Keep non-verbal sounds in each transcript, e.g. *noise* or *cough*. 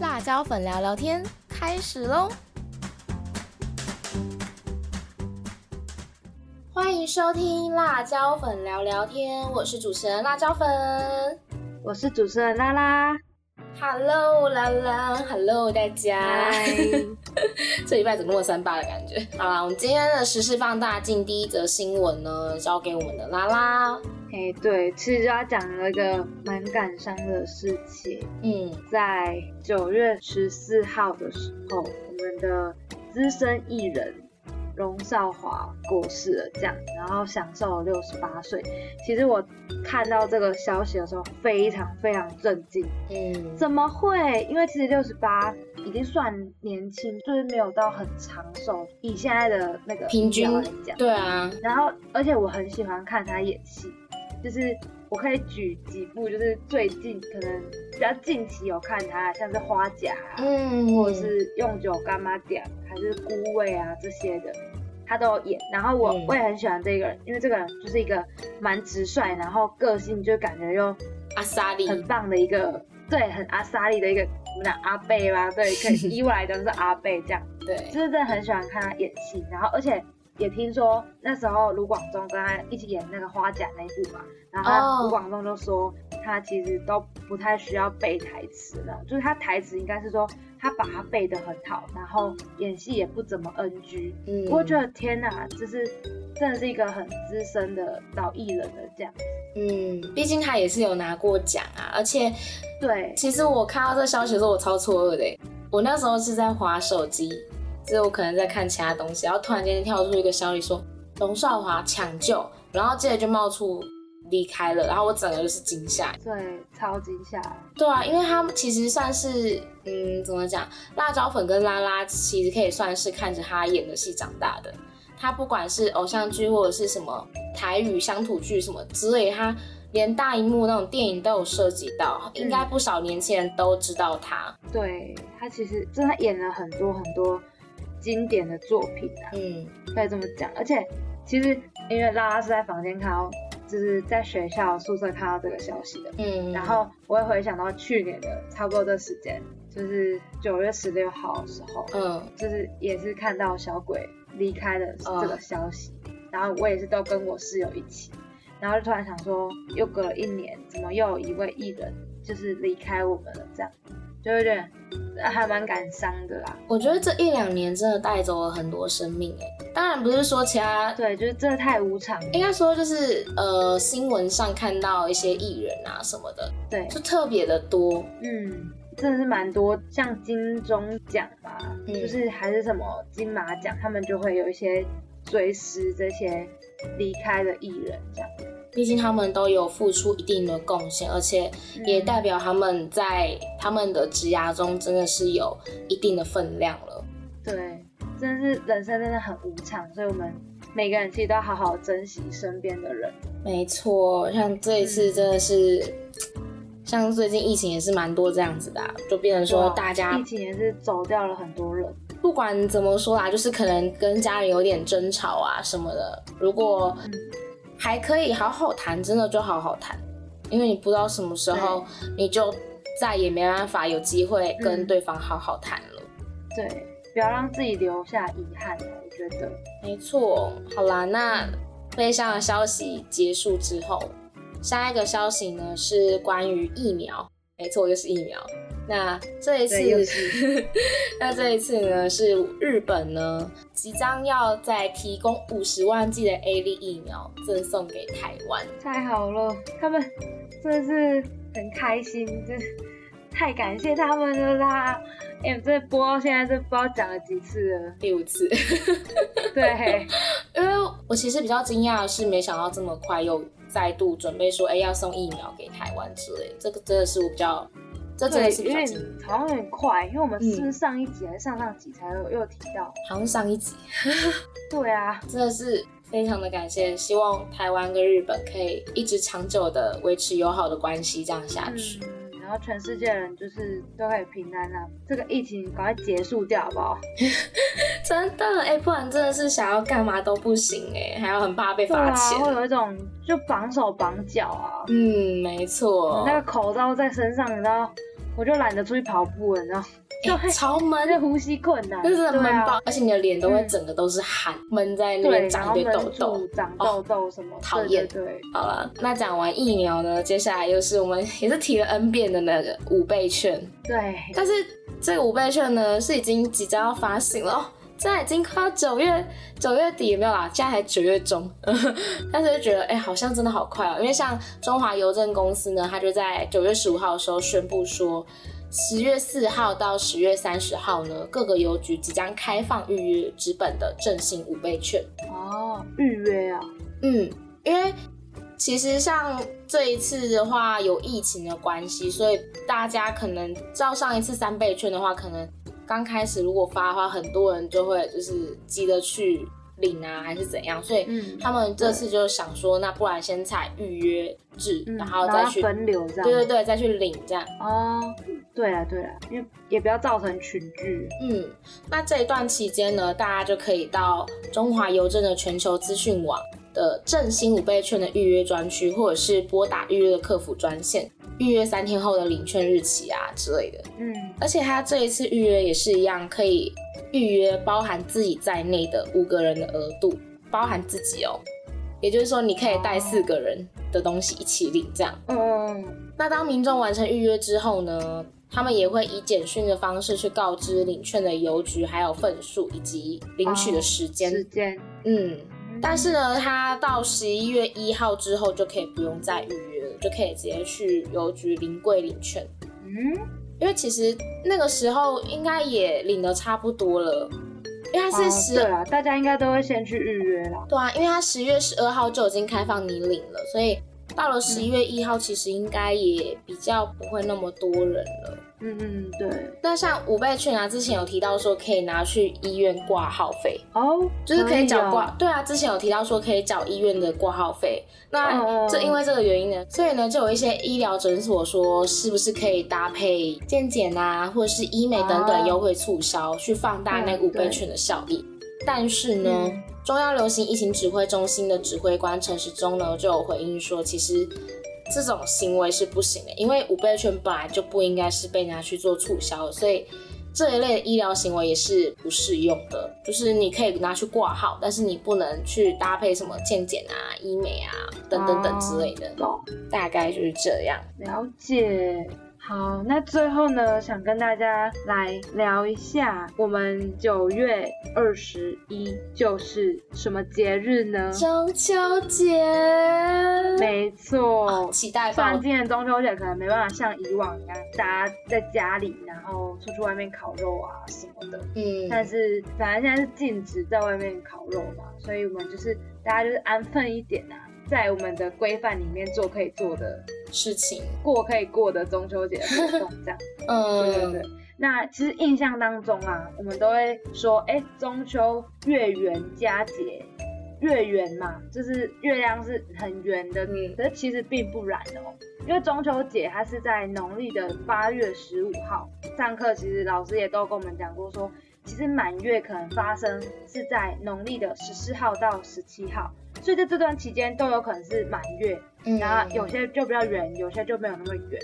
辣椒粉聊聊天开始喽！欢迎收听辣椒粉聊聊天，我是主持人辣椒粉，我是主持人拉拉。Hello，拉拉，Hello，大家。*laughs* 这礼拜怎么那么三八的感觉？好啦，我们今天的时事放大镜第一则新闻呢，交给我们的拉拉。哎，对，其实就要讲了一个蛮感伤的事情。嗯，在九月十四号的时候，我们的资深艺人荣少华过世了，这样，然后享受了六十八岁。其实我看到这个消息的时候，非常非常震惊。嗯，怎么会？因为其实六十八已经算年轻，就是没有到很长寿。以现在的那个平均来讲，对啊。然后，而且我很喜欢看他演戏。就是我可以举几部，就是最近可能比较近期有看他，像是花甲，嗯，或者是用酒干妈点，还是孤味啊这些的，他都有演。然后我我也很喜欢这个人，因为这个人就是一个蛮直率，然后个性就感觉又阿萨利很棒的一个，对，很阿萨利的一个我们讲阿贝吧，对，可以 *laughs* 依我来讲是阿贝这样，对，就是真的很喜欢看他演戏，然后而且。也听说那时候卢广仲跟他一起演那个花甲那一部嘛，然后卢广仲就说他其实都不太需要背台词了，就是他台词应该是说他把他背得很好，然后演戏也不怎么 NG。嗯，我觉得天哪，就是真的是一个很资深的老艺人的这样。嗯，毕竟他也是有拿过奖啊，而且对，其实我看到这消息的时候我超错愕的，我那时候是在划手机。是我可能在看其他东西，然后突然间跳出一个消息说龙少华抢救，然后接着就冒出离开了，然后我整个就是惊吓，对，超惊吓。对啊，因为他们其实算是，嗯，怎么讲，辣椒粉跟拉拉其实可以算是看着他演的戏长大的。他不管是偶像剧或者是什么台语乡土剧什么之类，他连大荧幕那种电影都有涉及到，应该不少年轻人都知道他。对他其实真的演了很多很多。经典的作品啊，嗯，可以这么讲。而且其实因为拉拉是在房间看到，就是在学校宿舍看到这个消息的，嗯，然后我也回想到去年的差不多这时间，就是九月十六号的时候，嗯，就是也是看到小鬼离开的这个消息，然后我也是都跟我室友一起，然后就突然想说，又隔了一年，怎么又有一位艺人就是离开我们了这样。就有点还蛮感伤的啦。我觉得这一两年真的带走了很多生命哎。当然不是说其他，对，就是真的太无常。应该说就是呃，新闻上看到一些艺人啊什么的，对，就特别的多。嗯，真的是蛮多，像金钟奖吧，就是还是什么金马奖，他们就会有一些追思这些离开的艺人这样。毕竟他们都有付出一定的贡献，而且也代表他们在他们的职涯中真的是有一定的分量了。对，真的是人生真的很无常，所以我们每个人其实都要好好珍惜身边的人。没错，像这一次真的是，像最近疫情也是蛮多这样子的，就变成说大家疫情也是走掉了很多人。不管怎么说啦，就是可能跟家人有点争吵啊什么的，如果。还可以好好谈，真的就好好谈，因为你不知道什么时候你就再也没办法有机会跟对方好好谈了。对，不要让自己留下遗憾，我觉得。没错，好啦，那悲伤的消息结束之后，下一个消息呢是关于疫苗，没错，就是疫苗。那这一次，那这一次 *laughs* 呢，是日本呢即将要再提供五十万剂的 A 类疫苗赠送给台湾，太好了，他们真的是很开心，就是太感谢他们了啦！哎，这播到现在这不知道讲了几次了，第五次。*laughs* 对，*laughs* 因为我其实比较惊讶的是，没想到这么快又再度准备说，哎，要送疫苗给台湾之类，这个真的是我比较。这真的是有点好像有点快，因为我们是上一集还是上上集才有又提到，好像上一集。*laughs* 对啊，真的是非常的感谢，希望台湾跟日本可以一直长久的维持友好的关系，这样下去。然后全世界人就是都可以平安啊，这个疫情赶快结束掉好不好？*laughs* 真的哎，不然真的是想要干嘛都不行哎，还要很怕被罚钱，会有一种就绑手绑脚啊。嗯，没错。那个口罩在身上，你知道我就懒得出去跑步了，然后超闷，呼吸困难，就是闷爆，而且你的脸都会整个都是汗，闷在那边长一堆痘痘，长痘痘什么，讨厌。对，好了，那讲完疫苗呢，接下来又是我们也是提了 N 遍的那个五倍券。对，但是这个五倍券呢，是已经即将要发行了。现在已经快要九月九月底有没有啦？现在才九月中，*laughs* 但是就觉得哎，好像真的好快哦。因为像中华邮政公司呢，它就在九月十五号的时候宣布说，十月四号到十月三十号呢，各个邮局即将开放预约纸本的振兴五倍券。哦，预约啊？嗯，因为其实像这一次的话，有疫情的关系，所以大家可能照上一次三倍券的话，可能。刚开始如果发的话，很多人就会就是急着去领啊，还是怎样，所以他们这次就想说，那不然先采预约制，然后再去分流这样。对对对，再去领这样。哦，对了对了，因为也不要造成群聚。嗯，那这一段期间呢，大家就可以到中华邮政的全球资讯网的振兴五倍券的预约专区，或者是拨打预约的客服专线。预约三天后的领券日期啊之类的，嗯，而且他这一次预约也是一样，可以预约包含自己在内的五个人的额度，包含自己哦，也就是说你可以带四个人的东西一起领这样。嗯，那当民众完成预约之后呢，他们也会以简讯的方式去告知领券的邮局，还有份数以及领取的时间。时间，嗯，但是呢，他到十一月一号之后就可以不用再预约了。就可以直接去邮局临柜领券，嗯，因为其实那个时候应该也领的差不多了，因为它是十，对啊，大家应该都会先去预约啦，对啊，因为它十月十二号就已经开放你领了，所以到了十一月一号，其实应该也比较不会那么多人了。嗯嗯对。那像五倍券啊，之前有提到说可以拿去医院挂号费哦，就是可以缴挂。对啊，之前有提到说可以缴医院的挂号费。那这因为这个原因呢，所以呢就有一些医疗诊所说，是不是可以搭配健检啊，或者是医美等等优惠促销，去放大那五倍券的效益。但是呢，中央流行疫情指挥中心的指挥官陈时中呢就有回应说，其实。这种行为是不行的，因为五倍券本来就不应该是被拿去做促销，所以这一类医疗行为也是不适用的。就是你可以拿去挂号，但是你不能去搭配什么健检啊、医美啊等等等之类的。大概就是这样。了解。好，那最后呢，想跟大家来聊一下，我们九月二十一就是什么节日呢？中秋节。没错，期待。虽然今年中秋节可能没办法像以往一样，大家在家里，然后出去外面烤肉啊什么的，嗯，但是反正现在是禁止在外面烤肉嘛，所以我们就是大家就是安分一点啊。在我们的规范里面做可以做的事情，过可以过的中秋节活动 *laughs* 这样。嗯，对对对。那其实印象当中啊，我们都会说，哎，中秋月圆佳节，月圆嘛，就是月亮是很圆的。嗯。可是其实并不然哦，因为中秋节它是在农历的八月十五号。上课其实老师也都跟我们讲过，说其实满月可能发生是在农历的十四号到十七号。所以在这段期间都有可能是满月，然后有些就比较圆，有些就没有那么圆。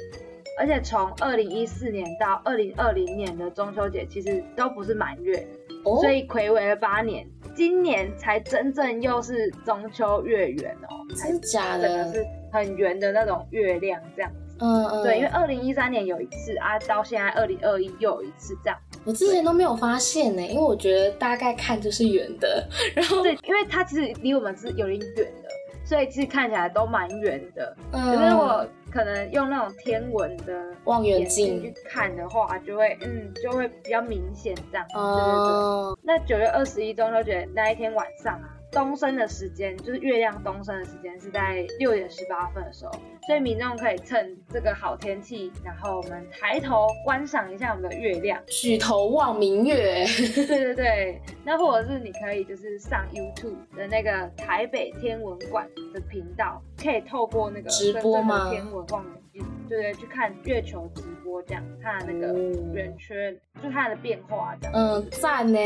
而且从二零一四年到二零二零年的中秋节，其实都不是满月，所以暌违了八年，今年才真正又是中秋月圆哦，真假的？真的是很圆的那种月亮这样。嗯嗯。对，因为二零一三年有一次啊，到现在二零二一又有一次这样。我之前都没有发现呢，因为我觉得大概看就是圆的，然后对，因为它其实离我们是有点远的，所以其实看起来都蛮圆的。可是我可能用那种天文的望远镜去看的话，就会嗯，就会比较明显这样。哦。那九月二十一中秋节那一天晚上啊。东升的时间就是月亮东升的时间是在六点十八分的时候，所以民众可以趁这个好天气，然后我们抬头观赏一下我们的月亮，举头望明月。*laughs* 对对对，那或者是你可以就是上 YouTube 的那个台北天文馆的频道，可以透过那个直播吗？天文望远镜，对对，去看月球直播，这样看那个圆圈，就它的变化这样。嗯，赞呢，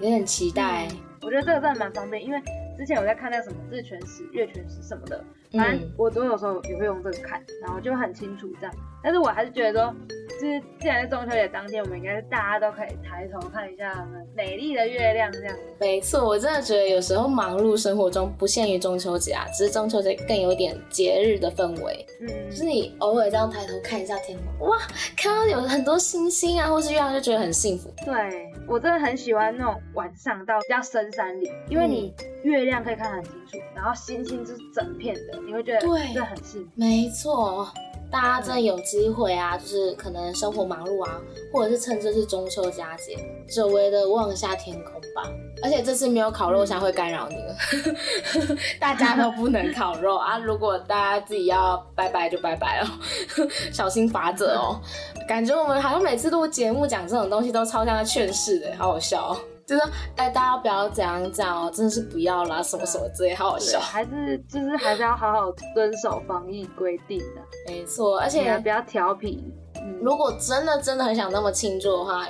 有点期待。我觉得这个真的蛮方便，因为之前我在看那个什么日全食、月全食什么的，反正我都有时候也会用这个看，然后就很清楚这样。但是我还是觉得说，就是既然是中秋节当天，我们应该是大家都可以抬头看一下我们美丽的月亮，这样。没错，我真的觉得有时候忙碌生活中不限于中秋节啊，只是中秋节更有点节日的氛围。嗯，就是你偶尔这样抬头看一下天空，哇，看到有很多星星啊，或是月亮，就觉得很幸福。对我真的很喜欢那种晚上到比较深山里，因为你月亮可以看得很清楚，然后星星就是整片的，你会觉得对，这很幸福。没错。大家真的有机会啊，就是可能生活忙碌啊，或者是趁这次中秋佳节，久违的望一下天空吧。而且这次没有烤肉香会干扰你了，*laughs* 大家都不能烤肉啊。如果大家自己要拜拜就拜拜哦，*laughs* 小心法则哦。感觉我们好像每次录节目讲这种东西都超像在劝世的，好好笑哦。就是哎，大家不要这样讲哦，真的是不要啦，什么什么之类，好好笑。还是就是还是要好好遵守防疫规定的。没错，而且不要调皮。如果真的真的很想那么庆祝的话，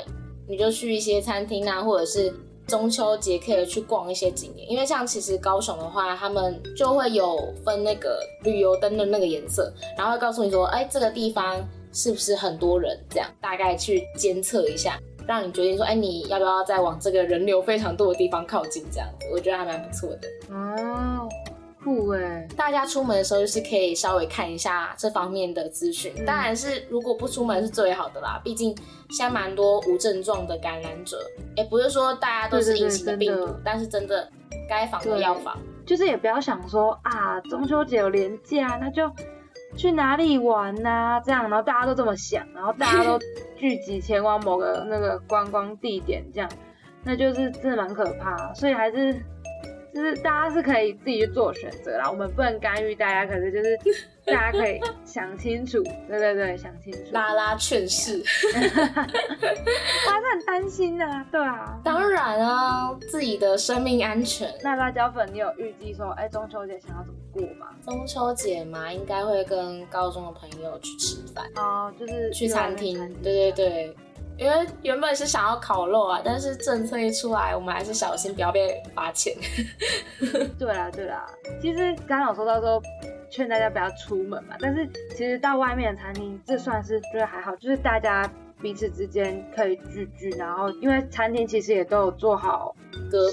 你就去一些餐厅啊，或者是中秋节可以去逛一些景点。因为像其实高雄的话，他们就会有分那个旅游灯的那个颜色，然后会告诉你说，哎，这个地方是不是很多人？这样大概去监测一下。让你决定说，哎，你要不要再往这个人流非常多的地方靠近？这样子，我觉得还蛮不错的。哦，酷哎！大家出门的时候就是可以稍微看一下这方面的资讯。当然是如果不出门是最好的啦，毕竟现在蛮多无症状的感染者。也不是说大家都是隐形的病毒，但是真的该防的要防。就是也不要想说啊，中秋节有连假，那就。去哪里玩呐？这样，然后大家都这么想，然后大家都 *laughs* 聚集前往某个那个观光地点，这样，那就是真的蛮可怕。所以还是。就是大家是可以自己去做选择啦，我们不能干预大家，可是就是大家可以 *laughs* 想清楚，对对对，想清楚。拉拉劝世，我还是很担心的，对啊。当然啊，自己的生命安全。那辣椒粉，你有预计说，哎，中秋节想要怎么过吗？中秋节嘛，应该会跟高中的朋友去吃饭哦，就是去餐厅，对对对。因为原本是想要烤肉啊，但是政策一出来，我们还是小心不要被罚钱。*laughs* 对啦对啦，其实刚刚有说到说劝大家不要出门嘛，但是其实到外面的餐厅，这算是觉得还好，就是大家彼此之间可以聚聚，然后因为餐厅其实也都有做好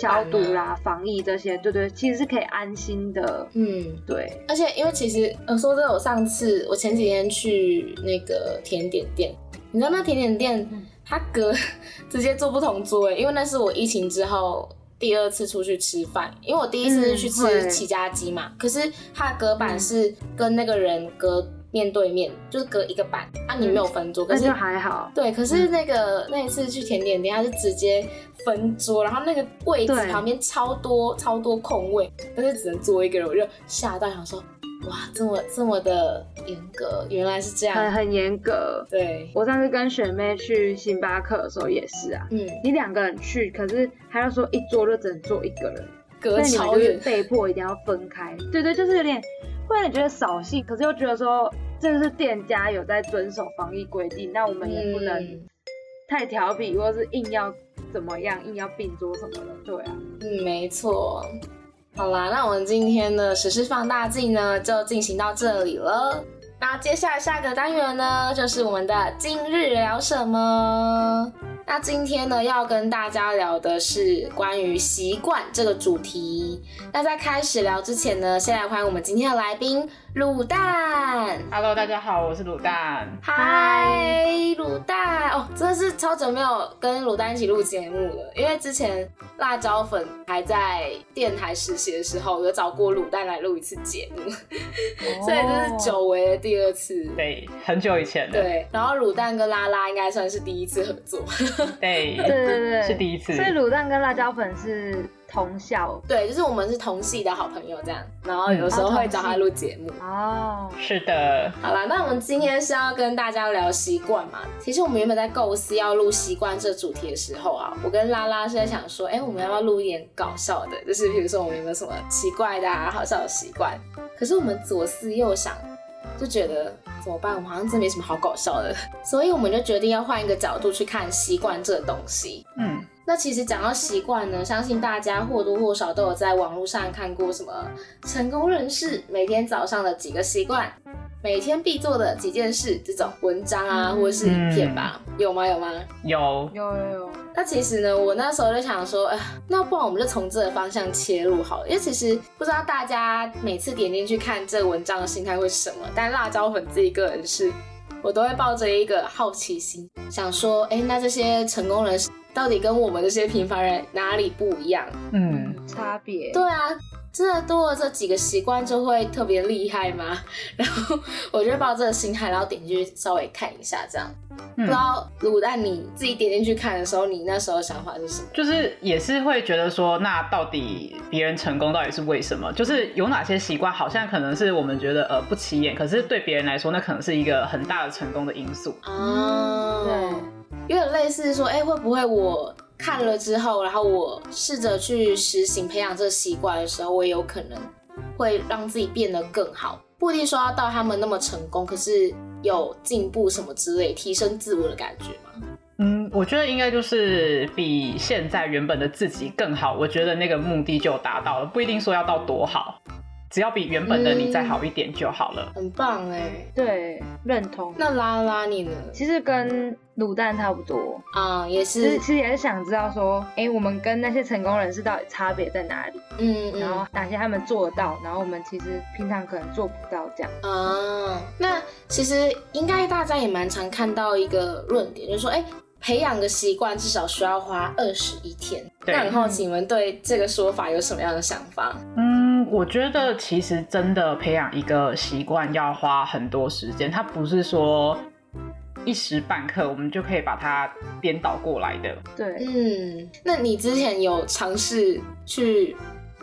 消毒啦、防疫这些，对对，其实是可以安心的。嗯，对。而且因为其实呃说真的，我上次我前几天去那个甜点店，你知道那甜点店。他隔 *laughs* 直接坐不同桌哎，因为那是我疫情之后第二次出去吃饭，因为我第一次是去吃起家鸡嘛，可是他的隔板是跟那个人隔面对面，就是隔一个板啊，你没有分桌，可是还好。对，可是那个那一次去甜点店，他是直接分桌，然后那个位置旁边超多超多空位，但是只能坐一个人，我就吓到想说。哇，这么这么的严格，原来是这样，很很严格。对，我上次跟学妹去星巴克的时候也是啊，嗯，你两个人去，可是还要说一桌就只能坐一个人，隔超远，被迫一定要分开。对对，就是有点会让你觉得扫兴，可是又觉得说这是店家有在遵守防疫规定，那我们也不能太调皮，或者是硬要怎么样，硬要并桌什么的。对啊，嗯，没错。好啦，那我们今天的实时放大镜呢，就进行到这里了。那接下来下个单元呢，就是我们的今日聊什么。那今天呢，要跟大家聊的是关于习惯这个主题。那在开始聊之前呢，先来欢迎我们今天的来宾。卤蛋，Hello，大家好，我是卤蛋。嗨，卤蛋哦，真的是超久没有跟卤蛋一起录节目了，因为之前辣椒粉还在电台实习的时候，有找过卤蛋来录一次节目，所以这是久违的第二次。对，很久以前的。对，然后卤蛋跟拉拉应该算是第一次合作。对，对对对，是第一次。所以卤蛋跟辣椒粉是。同校对，就是我们是同系的好朋友这样，然后有时候会找他录节目哦。是的，好了，那我们今天是要跟大家聊习惯嘛？其实我们原本在构思要录习惯这主题的时候啊，我跟拉拉是在想说，哎，我们要不要录一点搞笑的？就是比如说我们有没有什么奇怪的、啊好笑的习惯？可是我们左思右想，就觉得怎么办？我们好像真没什么好搞笑的，所以我们就决定要换一个角度去看习惯这东西。嗯。那其实讲到习惯呢，相信大家或多或少都有在网络上看过什么成功人士每天早上的几个习惯。每天必做的几件事这种文章啊，或者是影片吧，有吗？有吗？有有有有。那其实呢，我那时候就想说，哎，那不然我们就从这个方向切入好了，因为其实不知道大家每次点进去看这个文章的心态会是什么，但辣椒粉自己个人是，我都会抱着一个好奇心，想说，哎，那这些成功人士到底跟我们这些平凡人哪里不一样？嗯，差别。对啊。真的多了这几个习惯就会特别厉害吗？*laughs* 然后我就抱这个心态，然后点进去稍微看一下，这样。不知道卤蛋你自己点进去看的时候，你那时候想法是什么？就是也是会觉得说，那到底别人成功到底是为什么？就是有哪些习惯好像可能是我们觉得呃不起眼，可是对别人来说那可能是一个很大的成功的因素啊。对，有点类似说，哎，会不会我？看了之后，然后我试着去实行培养这个习惯的时候，我也有可能会让自己变得更好。不一定说要到他们那么成功，可是有进步什么之类，提升自我的感觉吗？嗯，我觉得应该就是比现在原本的自己更好。我觉得那个目的就达到了，不一定说要到多好。只要比原本的你再好一点就好了，很棒哎，对，认同。那拉拉你呢？其实跟卤蛋差不多啊，也是，其实也是想知道说，哎，我们跟那些成功人士到底差别在哪里？嗯，然后哪些他们做得到，然后我们其实平常可能做不到这样。啊，那其实应该大家也蛮常看到一个论点，就是说，哎，培养个习惯至少需要花二十一天。那很好奇你们对这个说法有什么样的想法？嗯。我觉得其实真的培养一个习惯要花很多时间，它不是说一时半刻我们就可以把它颠倒过来的。对，嗯，那你之前有尝试去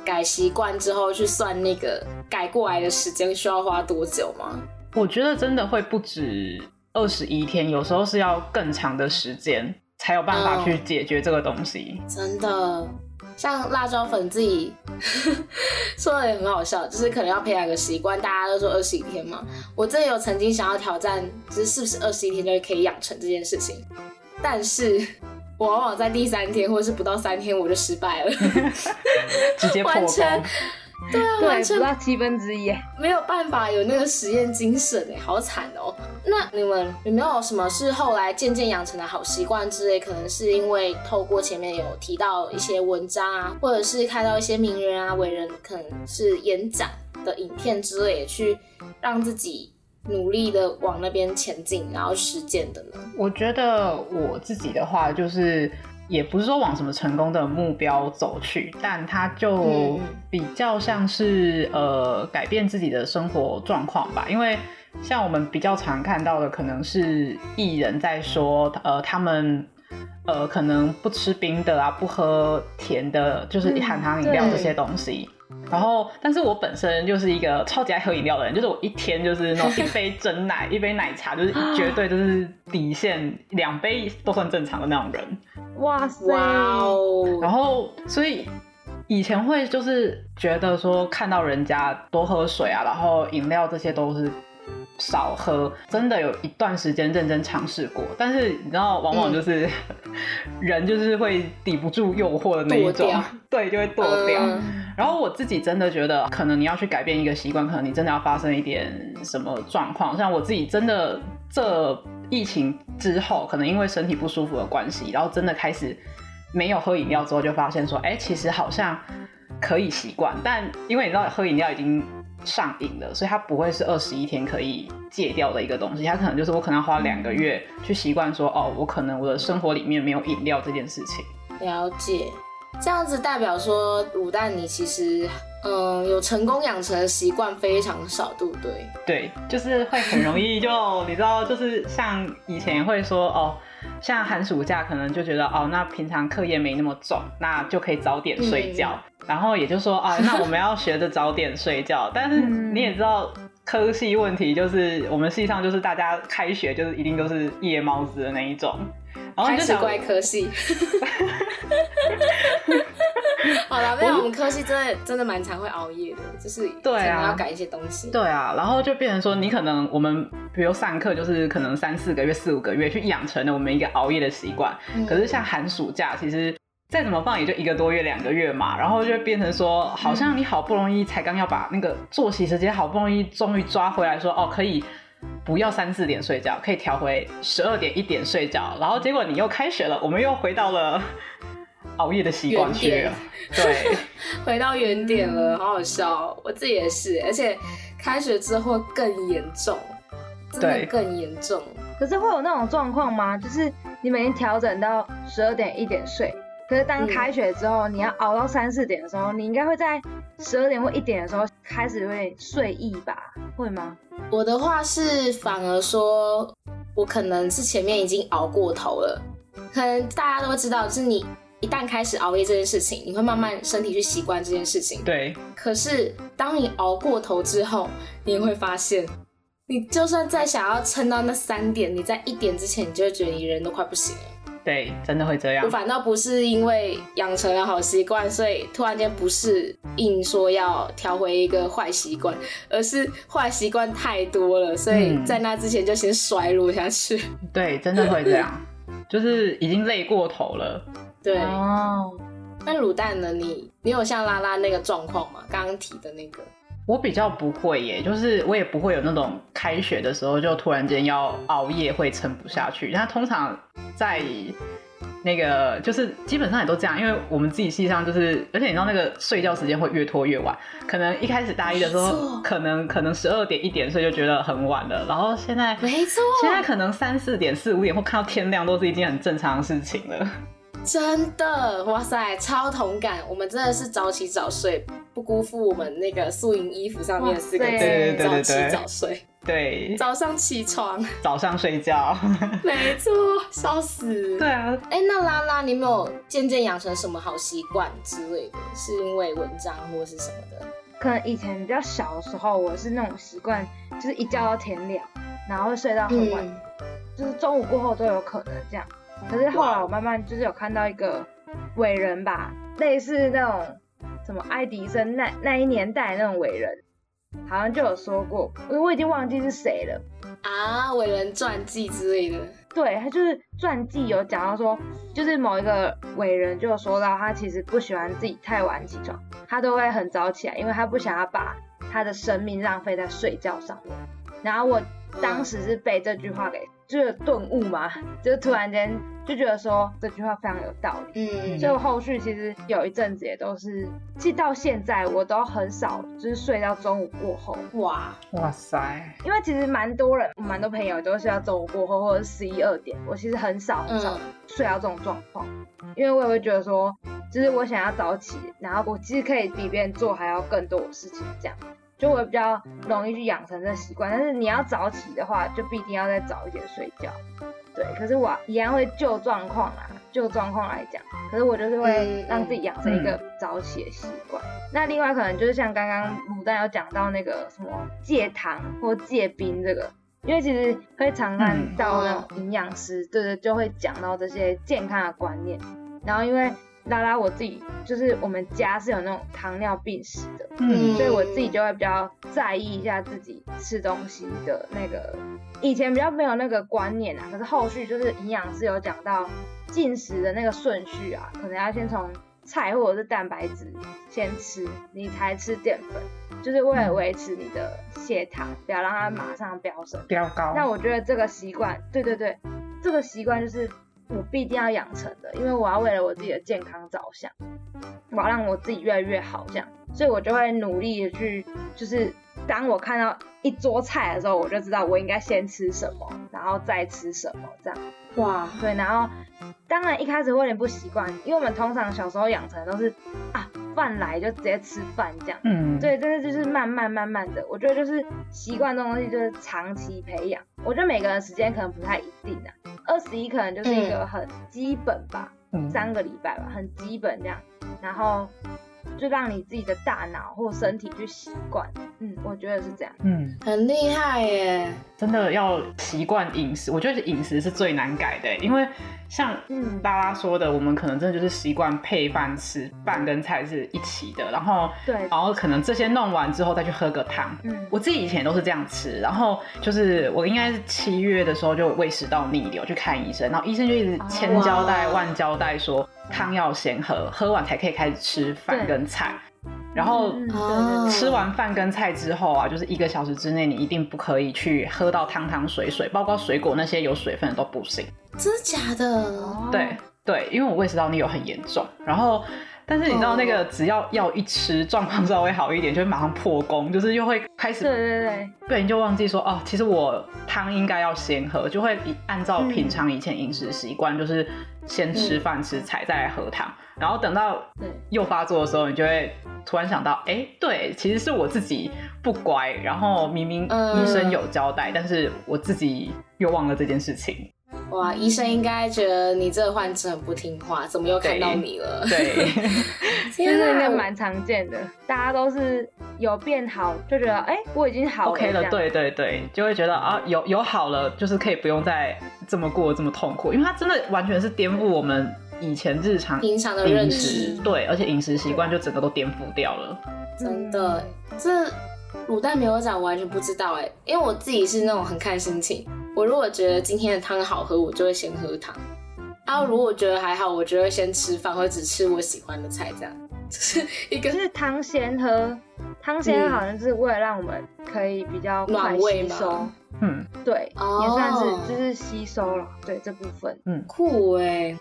改习惯之后去算那个改过来的时间需要花多久吗？我觉得真的会不止二十一天，有时候是要更长的时间才有办法去解决这个东西。真的。像辣椒粉自己 *laughs* 说的也很好笑，就是可能要培养个习惯，大家都说二十一天嘛。我真有曾经想要挑战，就是是不是二十一天就可以养成这件事情，但是我往往在第三天或者是不到三天我就失败了，直接破功。对啊，完全不到七分之一，没有办法有那个实验精神哎，好惨哦。那你们有没有什么是后来渐渐养成的好习惯之类？可能是因为透过前面有提到一些文章啊，或者是看到一些名人啊、伟人，可能是演讲的影片之类，去让自己努力的往那边前进，然后实践的呢？我觉得我自己的话就是。也不是说往什么成功的目标走去，但它就比较像是呃改变自己的生活状况吧。因为像我们比较常看到的，可能是艺人在说，呃，他们呃可能不吃冰的啊，不喝甜的，就是含糖饮料这些东西。然后，但是我本身就是一个超级爱喝饮料的人，就是我一天就是那种一杯真奶，一杯奶茶，就是绝对就是底线，两杯都算正常的那种人。哇塞！然后，所以以前会就是觉得说，看到人家多喝水啊，然后饮料这些都是。少喝，真的有一段时间认真尝试过，但是你知道，往往就是 *laughs* 人就是会抵不住诱惑的那一种，对，就会堕掉。然后我自己真的觉得，可能你要去改变一个习惯，可能你真的要发生一点什么状况。像我自己真的这疫情之后，可能因为身体不舒服的关系，然后真的开始没有喝饮料之后，就发现说，哎，其实好像可以习惯，但因为你知道喝饮料已经。上瘾了，所以它不会是二十一天可以戒掉的一个东西，它可能就是我可能要花两个月去习惯说，哦，我可能我的生活里面没有饮料这件事情。了解，这样子代表说五蛋你其实，嗯，有成功养成的习惯非常少，对不对？对，就是会很容易就你知道，就是像以前会说哦，像寒暑假可能就觉得哦，那平常课业没那么重，那就可以早点睡觉。然后也就说啊，那我们要学着早点睡觉。但是你也知道，科系问题就是我们系上就是大家开学就是一定都是夜猫子的那一种。然后就想怪科系。*laughs* 好了，没有我们科系真的真的蛮常会熬夜的，就是对啊，要改一些东西。对啊，然后就变成说，你可能我们比如上课就是可能三四个月、四五个月去养成了我们一个熬夜的习惯。可是像寒暑假，其实。再怎么放也就一个多月、两个月嘛，然后就变成说，好像你好不容易才刚要把那个作息时间好不容易终于抓回来，说哦可以不要三四点睡觉，可以调回十二点一点睡觉。然后结果你又开学了，我们又回到了熬夜的习惯去了。对，*laughs* 回到原点了，好好笑。我自己也是，而且开学之后更严重，真的更严重。可是会有那种状况吗？就是你每天调整到十二点一点睡，可是当开学之后，你要熬到三四点的时候，你应该会在十二点或一点的时候开始会睡意吧？会吗？我的话是反而说，我可能是前面已经熬过头了。可能大家都知道，就是你一旦开始熬夜这件事情，你会慢慢身体去习惯这件事情。对。可是当你熬过头之后，你会发现。你就算再想要撑到那三点，你在一点之前，你就会觉得你人都快不行了。对，真的会这样。我反倒不是因为养成了好习惯，所以突然间不是硬说要调回一个坏习惯，而是坏习惯太多了，所以在那之前就先衰落下去。对，真的会这样，就是已经累过头了。*laughs* 对哦。那卤蛋呢？你你有像拉拉那个状况吗？刚刚提的那个。我比较不会耶，就是我也不会有那种开学的时候就突然间要熬夜会撑不下去。那通常在那个就是基本上也都这样，因为我们自己系上就是，而且你知道那个睡觉时间会越拖越晚。可能一开始大一的时候，可能可能十二点一点睡就觉得很晚了，然后现在没错，现在可能三四点四五点或看到天亮都是一件很正常的事情了。真的，哇塞，超同感！我们真的是早起早睡，不辜负我们那个素营衣服上面的四个字：早起早睡。对，早上起床，早上睡觉，没错，笑死。对啊，哎，那拉拉，你有没有渐渐养成什么好习惯之类的？是因为文章或是什么的？可能以前比较小的时候，我是那种习惯，就是一觉到天亮，然后会睡到很晚，就是中午过后都有可能这样。可是后来我慢慢就是有看到一个伟人吧，类似那种什么爱迪生那那一年代那种伟人，好像就有说过，我我已经忘记是谁了啊，伟人传记之类的。对他就是传记有讲到说，就是某一个伟人就有说到他其实不喜欢自己太晚起床，他都会很早起来，因为他不想要把他的生命浪费在睡觉上面。然后我当时是被这句话给。就是顿悟嘛，就突然间就觉得说这句话非常有道理，嗯，所以我后续其实有一阵子也都是，其实到现在我都很少就是睡到中午过后，哇。哇塞，因为其实蛮多人，蛮多朋友都是要中午过后或者十一二点，我其实很少很少睡到这种状况，因为我也会觉得说，就是我想要早起，然后我其实可以比别人做还要更多的事情这样。就会比较容易去养成这习惯，但是你要早起的话，就必定要再早一点睡觉。对，可是我一样会就状况啊，就状况来讲，可是我就是会让自己养成一个早起的习惯。那另外可能就是像刚刚卤蛋有讲到那个什么戒糖或戒冰这个，因为其实会常看到那种营养师，对对，就会讲到这些健康的观念。然后因为。拉拉，我自己就是我们家是有那种糖尿病史的，嗯，所以我自己就会比较在意一下自己吃东西的那个，以前比较没有那个观念啊，可是后续就是营养师有讲到进食的那个顺序啊，可能要先从菜或者是蛋白质先吃，你才吃淀粉，就是为了维持你的血糖，不要让它马上飙升飙高。那我觉得这个习惯，对对对，这个习惯就是。我必定要养成的，因为我要为了我自己的健康着想，我要让我自己越来越好，这样，所以我就会努力的去，就是当我看到一桌菜的时候，我就知道我应该先吃什么，然后再吃什么，这样。哇，对，然后当然一开始会有点不习惯，因为我们通常小时候养成的都是啊饭来就直接吃饭这样，嗯，对，但是就是慢慢慢慢的，我觉得就是习惯这种东西就是长期培养，我觉得每个人时间可能不太一定啊。二十一可能就是一个很基本吧，三个礼拜吧，很基本这样，然后就让你自己的大脑或身体去习惯，嗯，我觉得是这样，嗯，很厉害耶，真的要习惯饮食，我觉得饮食是最难改的，因为。像嗯拉拉说的，我们可能真的就是习惯配饭吃，饭跟菜是一起的，然后对，然后可能这些弄完之后再去喝个汤。嗯，我自己以前都是这样吃，然后就是我应该是七月的时候就胃食道逆流去看医生，然后医生就一直千交代万交代说汤要先喝，喝完才可以开始吃饭跟菜。然后吃完饭跟菜之后啊，就是一个小时之内，你一定不可以去喝到汤汤水水，包括水果那些有水分的都不行。真的假的？对对，因为我胃食道逆流很严重，然后。但是你知道那个只要药一吃，状况稍微好一点，就会马上破功，就是又会开始对对对，对你就忘记说哦，其实我汤应该要先喝，就会按照平常以前饮食习惯，就是先吃饭吃菜再来喝汤，然后等到又发作的时候，你就会突然想到，哎，对，其实是我自己不乖，然后明明医生有交代，但是我自己又忘了这件事情。哇，医生应该觉得你这个患者很不听话，怎么又看到你了？对，其实应该蛮常见的，大家都是有变好就觉得，哎，我已经好 OK 了，对对对，就会觉得啊，有有好了，就是可以不用再这么过这么痛苦，因为它真的完全是颠覆我们以前日常平常的饮食，对，而且饮食习惯就整个都颠覆掉了，真的，这卤蛋没有讲，完全不知道哎，因为我自己是那种很看心情。我如果觉得今天的汤好喝，我就会先喝汤；然后如果觉得还好，我就会先吃饭，或者只吃我喜欢的菜，这样。就是一个是汤先喝，汤先喝好像是为了让我们可以比较暖胃嘛。嗯，对，也算是就是吸收了，对这部分。嗯，酷哎。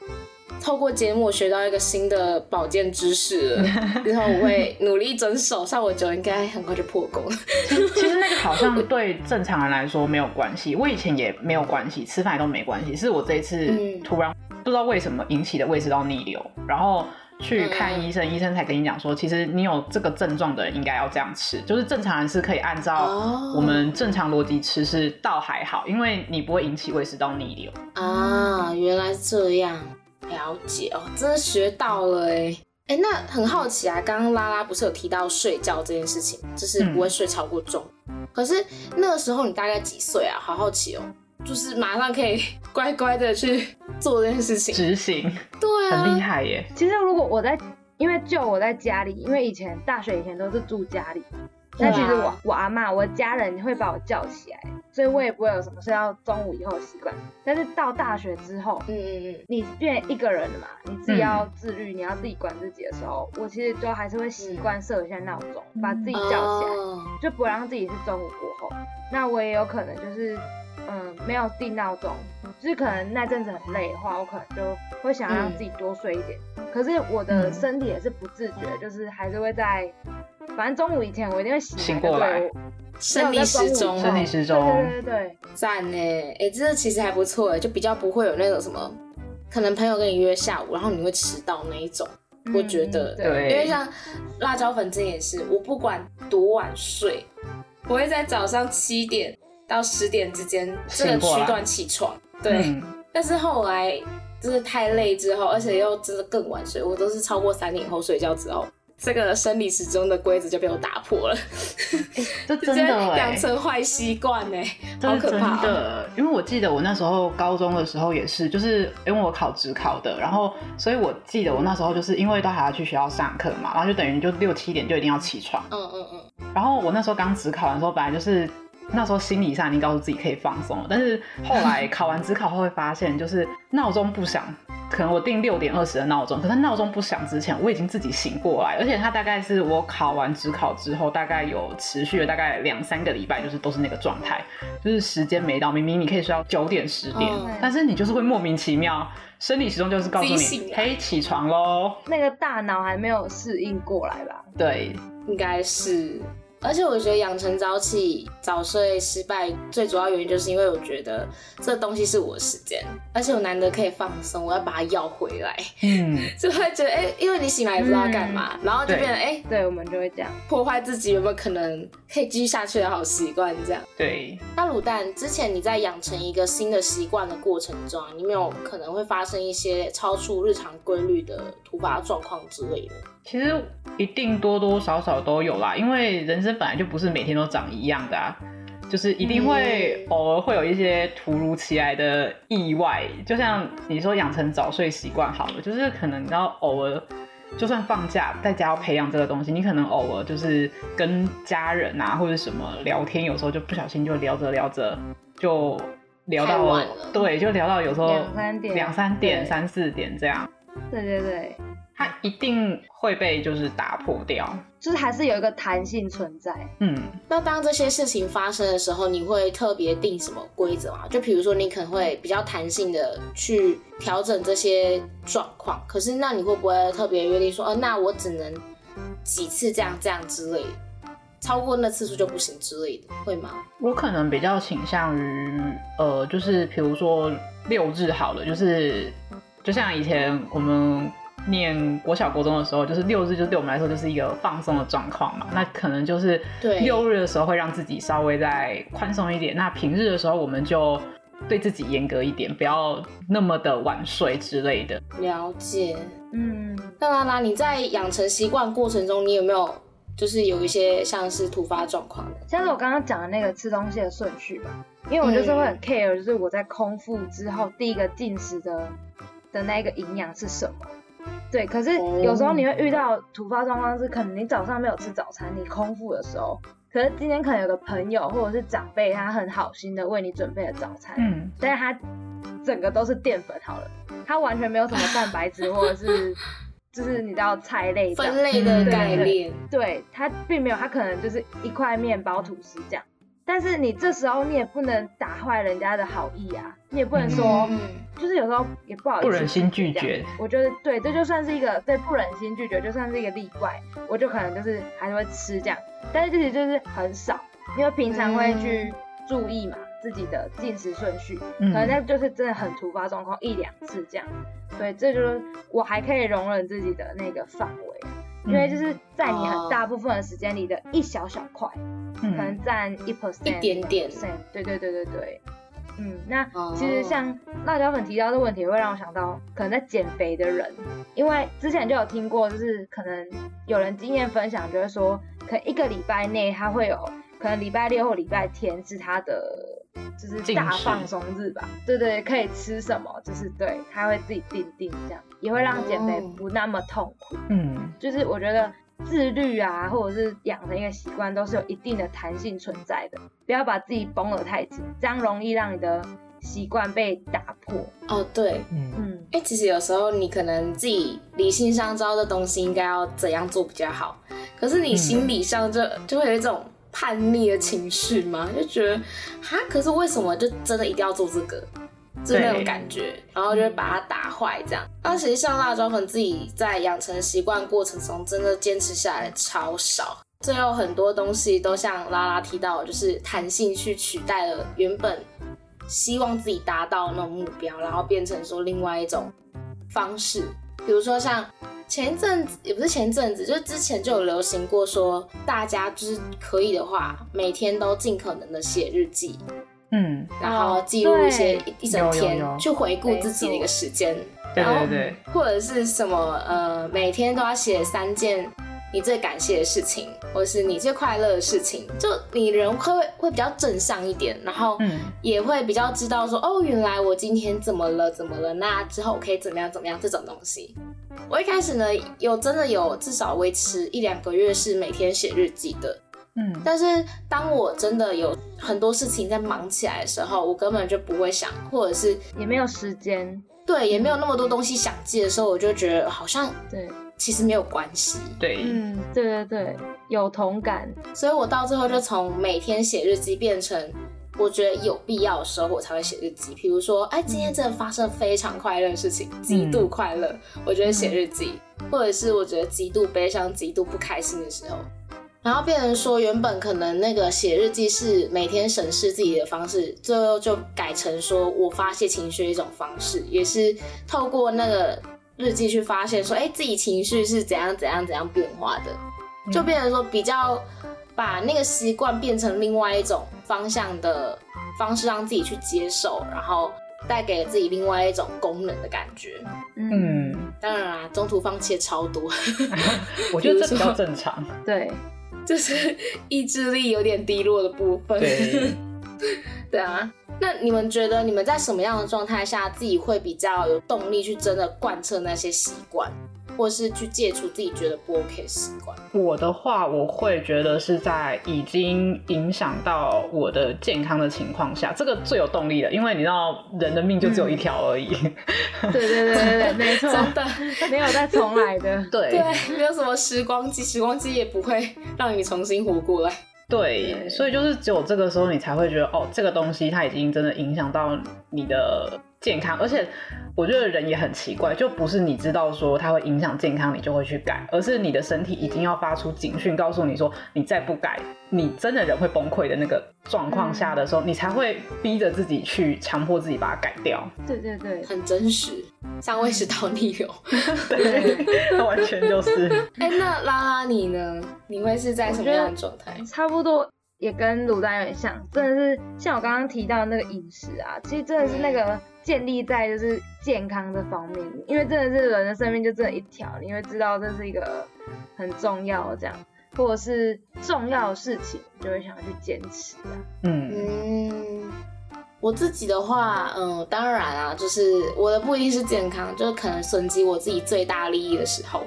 透过节目学到一个新的保健知识了，*laughs* 然后我会努力遵守，上我酒应该很快就破功。其实那个好像 *laughs* 对正常人来说没有关系，我以前也没有关系，吃饭都没关系。是我这一次突然不知道为什么引起的胃食道逆流，然后去看医生，医生才跟你讲说，其实你有这个症状的人应该要这样吃，就是正常人是可以按照我们正常逻辑吃，是倒还好，因为你不会引起胃食道逆流啊。原来这样。了解哦，真的学到了哎哎，那很好奇啊，刚刚拉拉不是有提到睡觉这件事情，就是不会睡超过钟。可是那个时候你大概几岁啊？好好奇哦，就是马上可以乖乖的去做这件事情，执行，对啊，很厉害耶。其实如果我在，因为就我在家里，因为以前大学以前都是住家里。那其实我我阿妈我家人会把我叫起来，所以我也不会有什么睡到中午以后的习惯。但是到大学之后，嗯嗯嗯，你变一个人了嘛，你自己要自律，你要自己管自己的时候，我其实都还是会习惯设一下闹钟，把自己叫起来，就不让自己是中午过后。那我也有可能就是，嗯，没有定闹钟，就是可能那阵子很累的话，我可能就会想让自己多睡一点。可是我的身体也是不自觉，就是还是会在。反正中午以前我一定会醒过来，生理时钟，生理时钟，对对对，赞呢，哎，这其实还不错哎，就比较不会有那种什么，可能朋友跟你约下午，然后你会迟到那一种，我觉得，对，因为像辣椒粉这也是，我不管多晚睡，我会在早上七点到十点之间这个区段起床，对，但是后来就是太累之后，而且又真的更晚睡，我都是超过三点后睡觉之后。这个生理时钟的规则就被我打破了，这 *laughs* 真的养成坏习惯呢，好可怕。真的，因为我记得我那时候高中的时候也是，就是因为我考职考的，然后所以我记得我那时候就是因为都还要去学校上课嘛，然后就等于就六七点就一定要起床。嗯嗯嗯。然后我那时候刚职考完的时候，本来就是那时候心理上已经告诉自己可以放松了，但是后来考完职考后会发现，就是闹钟不响。可能我定六点二十的闹钟，可是闹钟不响之前，我已经自己醒过来，而且它大概是我考完职考之后，大概有持续了大概两三个礼拜，就是都是那个状态，就是时间没到，明明你可以睡到九点十点，但是你就是会莫名其妙，生理时钟就是告诉你，嘿，起床喽。那个大脑还没有适应过来吧？对，应该是。而且我觉得养成早起早睡失败最主要原因就是因为我觉得这东西是我的时间，而且我难得可以放松，我要把它要回来，嗯，就会觉得哎，因为你醒来也不知道干嘛，然后就变成哎，对，我们就会这样破坏自己有没有可能可以继续下去的好习惯，这样。对。那卤蛋之前你在养成一个新的习惯的过程中，你没有可能会发生一些超出日常规律的突发状况之类的？其实一定多多少少都有啦，因为人生本来就不是每天都长一样的啊，就是一定会偶尔会有一些突如其来的意外。就像你说养成早睡习惯好了，就是可能你要偶尔，就算放假在家要培养这个东西，你可能偶尔就是跟家人啊或者什么聊天，有时候就不小心就聊着聊着就聊到对，就聊到有时候两三点、两三点、三四点这样。对对对。它一定会被就是打破掉，就是还是有一个弹性存在。嗯，那当这些事情发生的时候，你会特别定什么规则吗？就比如说，你可能会比较弹性的去调整这些状况。可是，那你会不会特别约定说，呃，那我只能几次这样这样之类的，超过那次数就不行之类的，会吗？我可能比较倾向于，呃，就是比如说六日好了，就是就像以前我们。念国小国中的时候，就是六日，就对我们来说就是一个放松的状况嘛。那可能就是六日的时候会让自己稍微再宽松一点。那平日的时候，我们就对自己严格一点，不要那么的晚睡之类的。了解，嗯。那拉拉，你在养成习惯过程中，你有没有就是有一些像是突发状况的？像是我刚刚讲的那个吃东西的顺序吧，因为我就是会很 care，就是我在空腹之后第一个进食的的那个营养是什么。对，可是有时候你会遇到突发状况，是可能你早上没有吃早餐，你空腹的时候，可是今天可能有个朋友或者是长辈，他很好心的为你准备了早餐，嗯，但是他整个都是淀粉好了，他完全没有什么蛋白质或者是 *laughs* 就是你知道菜类分类的概念，对他并没有，他可能就是一块面包吐司这样。但是你这时候你也不能打坏人家的好意啊，你也不能说，就是有时候也不好意思，不忍心拒绝。我觉得对，这就算是一个对不忍心拒绝，就算是一个例外，我就可能就是还是会吃这样，但是其实就是很少，因为平常会去注意嘛自己的进食顺序，可能那就是真的很突发状况一两次这样，所以这就是我还可以容忍自己的那个范围。因为就是在你很大部分的时间里的一小小块，可能占一 percent，一点点。对对对对对，嗯，那其实像辣椒粉提到的问题，会让我想到可能在减肥的人，因为之前就有听过，就是可能有人经验分享，就是说，可能一个礼拜内他会有，可能礼拜六或礼拜天是他的。就是大放松日吧，对对，可以吃什么，就是对，他会自己定定这样，也会让减肥不那么痛苦。嗯，就是我觉得自律啊，或者是养成一个习惯，都是有一定的弹性存在的，不要把自己绷得太紧，这样容易让你的习惯被打破。哦，对，嗯嗯，哎，其实有时候你可能自己理性上知道这东西应该要怎样做比较好，可是你心理上就就会有一种。叛逆的情绪嘛？就觉得哈，可是为什么就真的一定要做这个？就那种感觉，然后就会把它打坏这样。但其实像辣椒粉自己在养成习惯过程中，真的坚持下来超少。最后很多东西都像拉拉提到，就是弹性去取代了原本希望自己达到那种目标，然后变成说另外一种方式，比如说像。前一阵子也不是前阵子，就是之前就有流行过，说大家就是可以的话，每天都尽可能的写日记，嗯，然后记录一些一整天，去回顾自己的一个时间，对对对，或者是什么呃，每天都要写三件你最感谢的事情，或者是你最快乐的事情，就你人会会比较正向一点，然后也会比较知道说，哦，原来我今天怎么了怎么了，那之后我可以怎么样怎么样这种东西。我一开始呢，有真的有至少维持一两个月是每天写日记的，嗯，但是当我真的有很多事情在忙起来的时候，我根本就不会想，或者是也没有时间，对，也没有那么多东西想记的时候，我就觉得好像对，其实没有关系，对，嗯，对对对，有同感，所以我到最后就从每天写日记变成。我觉得有必要的时候，我才会写日记。比如说，哎，今天真的发生非常快乐的事情，极度快乐，我觉得写日记；或者是我觉得极度悲伤、极度不开心的时候，然后变成说，原本可能那个写日记是每天审视自己的方式，最后就改成说我发泄情绪的一种方式，也是透过那个日记去发现说，哎，自己情绪是怎样怎样怎样变化的，就变成说比较。把那个习惯变成另外一种方向的方式，让自己去接受，然后带给自己另外一种功能的感觉。嗯，当然啦，中途放弃超多，*laughs* 我觉得这比较正常。*laughs* 对，就是意志力有点低落的部分。对，*laughs* 对啊。那你们觉得你们在什么样的状态下，自己会比较有动力去真的贯彻那些习惯？或是去戒除自己觉得不 OK 习惯？我的话，我会觉得是在已经影响到我的健康的情况下，这个最有动力的，因为你知道人的命就只有一条而已。对对对对对，没错，真的没有再重来的。*laughs* 对对，没有什么时光机，时光机也不会让你重新活过来。对，所以就是只有这个时候，你才会觉得哦，这个东西它已经真的影响到你的健康，而且我觉得人也很奇怪，就不是你知道说它会影响健康，你就会去改，而是你的身体已经要发出警讯，告诉你说你再不改，你真的人会崩溃的那个状况下的时候，你才会逼着自己去强迫自己把它改掉。对对对，很真实，像胃食道逆流，对，完全就是。*laughs* 哎，那拉拉你呢？你会是在什么样的状态？差不多也跟卤蛋有点像，真的是像我刚刚提到那个饮食啊，其实真的是那个建立在就是健康这方面，因为真的是人的生命就这一条，你会知道这是一个很重要这样，或者是重要的事情，就会想要去坚持啊。嗯嗯，我自己的话，嗯，当然啊，就是我的不一定是健康，就是可能损及我自己最大利益的时候。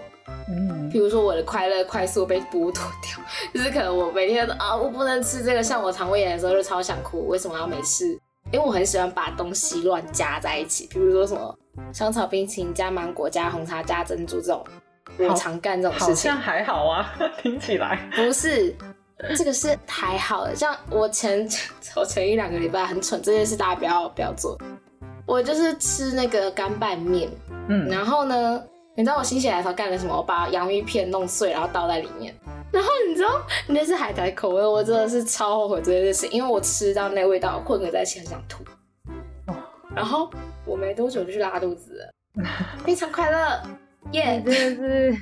嗯，比如说我的快乐快速被剥夺掉，*laughs* 就是可能我每天啊，我不能吃这个，像我肠胃炎的时候就超想哭，为什么要没吃？因为我很喜欢把东西乱加在一起，比如说什么香草冰淇淋加芒果加红茶加珍珠这种，我常干这种事情。好像还好啊，*laughs* 听起来不是，这个是还好的。像我前 *laughs* 我前一两个礼拜很蠢，这件事大家不要不要做。我就是吃那个干拌面，嗯，然后呢？你知道我心血来潮干了什么？我把洋芋片弄碎，然后倒在里面。然后你知道那是海苔口味，我真的是超后悔这件事，因为我吃到那味道混合在一起很想吐。然后我没多久就去拉肚子，*laughs* 非常快乐，耶！真的是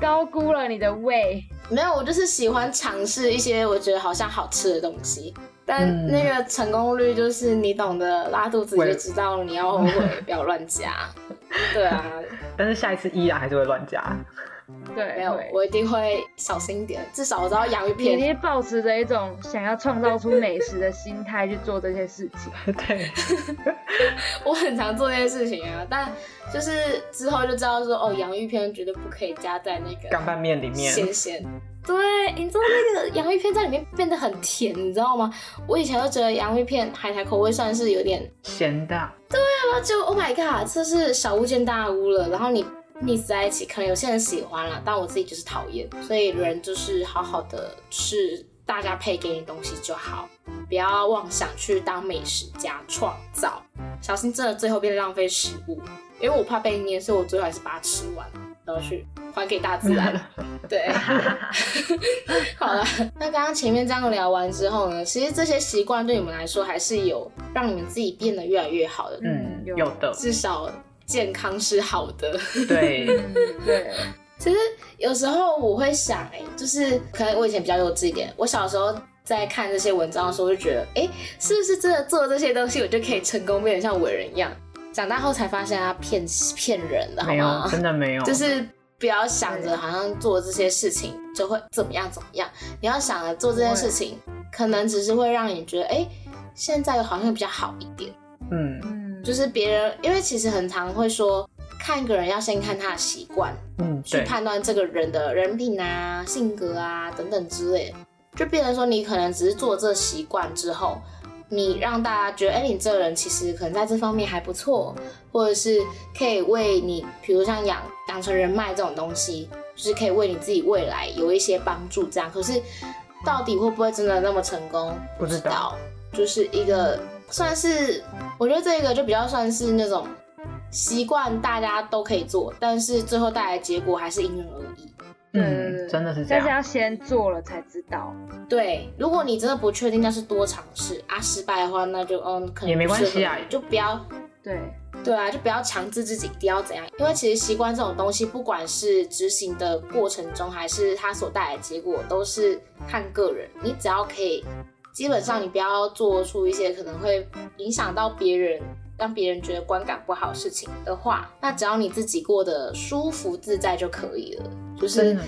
高估了你的胃。*laughs* 没有，我就是喜欢尝试一些我觉得好像好吃的东西。但那个成功率就是你懂得，拉肚子就知道你要后悔，不要乱加。*laughs* 对啊，但是下一次依然还是会乱加。对，没有，我一定会小心一点。至少我知道洋芋片。你是保持着一种想要创造出美食的心态去做这些事情。*laughs* 对，*laughs* 我很常做这些事情啊，但就是之后就知道说，哦，洋芋片绝对不可以加在那个干拌面里面，咸咸。对，你知道那个洋芋片在里面变得很甜，你知道吗？我以前都觉得洋芋片海苔口味算是有点咸的。对啊，就 Oh my God，这是小巫见大巫了。然后你 mix 在一起，可能有些人喜欢了，但我自己就是讨厌。所以人就是好好的吃大家配给你东西就好，不要妄想去当美食家创造，小心真的最后变浪费食物。因为我怕被捏，所以我最后还是把它吃完，然后去还给大自然。*laughs* 对，*laughs* 好了，那刚刚前面这样聊完之后呢，其实这些习惯对你们来说还是有让你们自己变得越来越好的。嗯，有的，至少健康是好的。对 *laughs* 对，其实有时候我会想，哎，就是可能我以前比较幼稚一点，我小时候在看这些文章的时候，就觉得，哎，是不是真的做这些东西，我就可以成功变得像伟人一样？长大后才发现他骗骗人的，没有，真的没有，*laughs* 就是不要想着好像做这些事情就会怎么样怎么样，你要想着做这件事情，可能只是会让你觉得，哎，现在好像比较好一点，嗯。嗯，就是别人，因为其实很常会说，看一个人要先看他的习惯，嗯，去判断这个人的人品啊、性格啊等等之类，就变成说你可能只是做这习惯之后。你让大家觉得，哎，你这个人其实可能在这方面还不错，或者是可以为你，比如像养养成人脉这种东西，就是可以为你自己未来有一些帮助。这样，可是到底会不会真的那么成功？不知道，就是一个算是，我觉得这个就比较算是那种习惯，大家都可以做，但是最后带来结果还是因人而异。嗯，真的是这样。但是要先做了才知道。对，如果你真的不确定，那是多尝试啊。失败的话，那就嗯，可能也没关系啊，就不要。对对啊，就不要强制自己一定要怎样，因为其实习惯这种东西，不管是执行的过程中，还是它所带来的结果，都是看个人。你只要可以，基本上你不要做出一些可能会影响到别人。让别人觉得观感不好事情的话，那只要你自己过得舒服自在就可以了，就是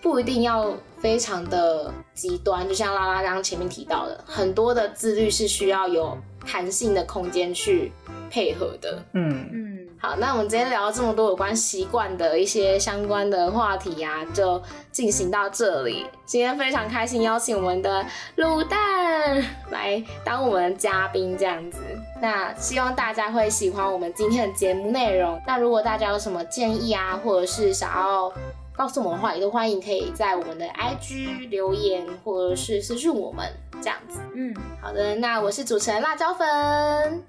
不一定要非常的极端。就像拉拉刚刚前面提到的，很多的自律是需要有弹性的空间去配合的。嗯嗯，好，那我们今天聊了这么多有关习惯的一些相关的话题啊，就进行到这里。今天非常开心邀请我们的卤蛋来当我们的嘉宾，这样子。那希望大家会喜欢我们今天的节目内容。那如果大家有什么建议啊，或者是想要告诉我们的话，也都欢迎可以在我们的 IG 留言，或者是私信我们这样子。嗯，好的。那我是主持人辣椒粉，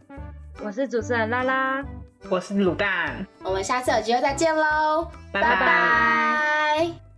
我是主持人拉拉，我是卤蛋。我们下次有机会再见喽拜拜。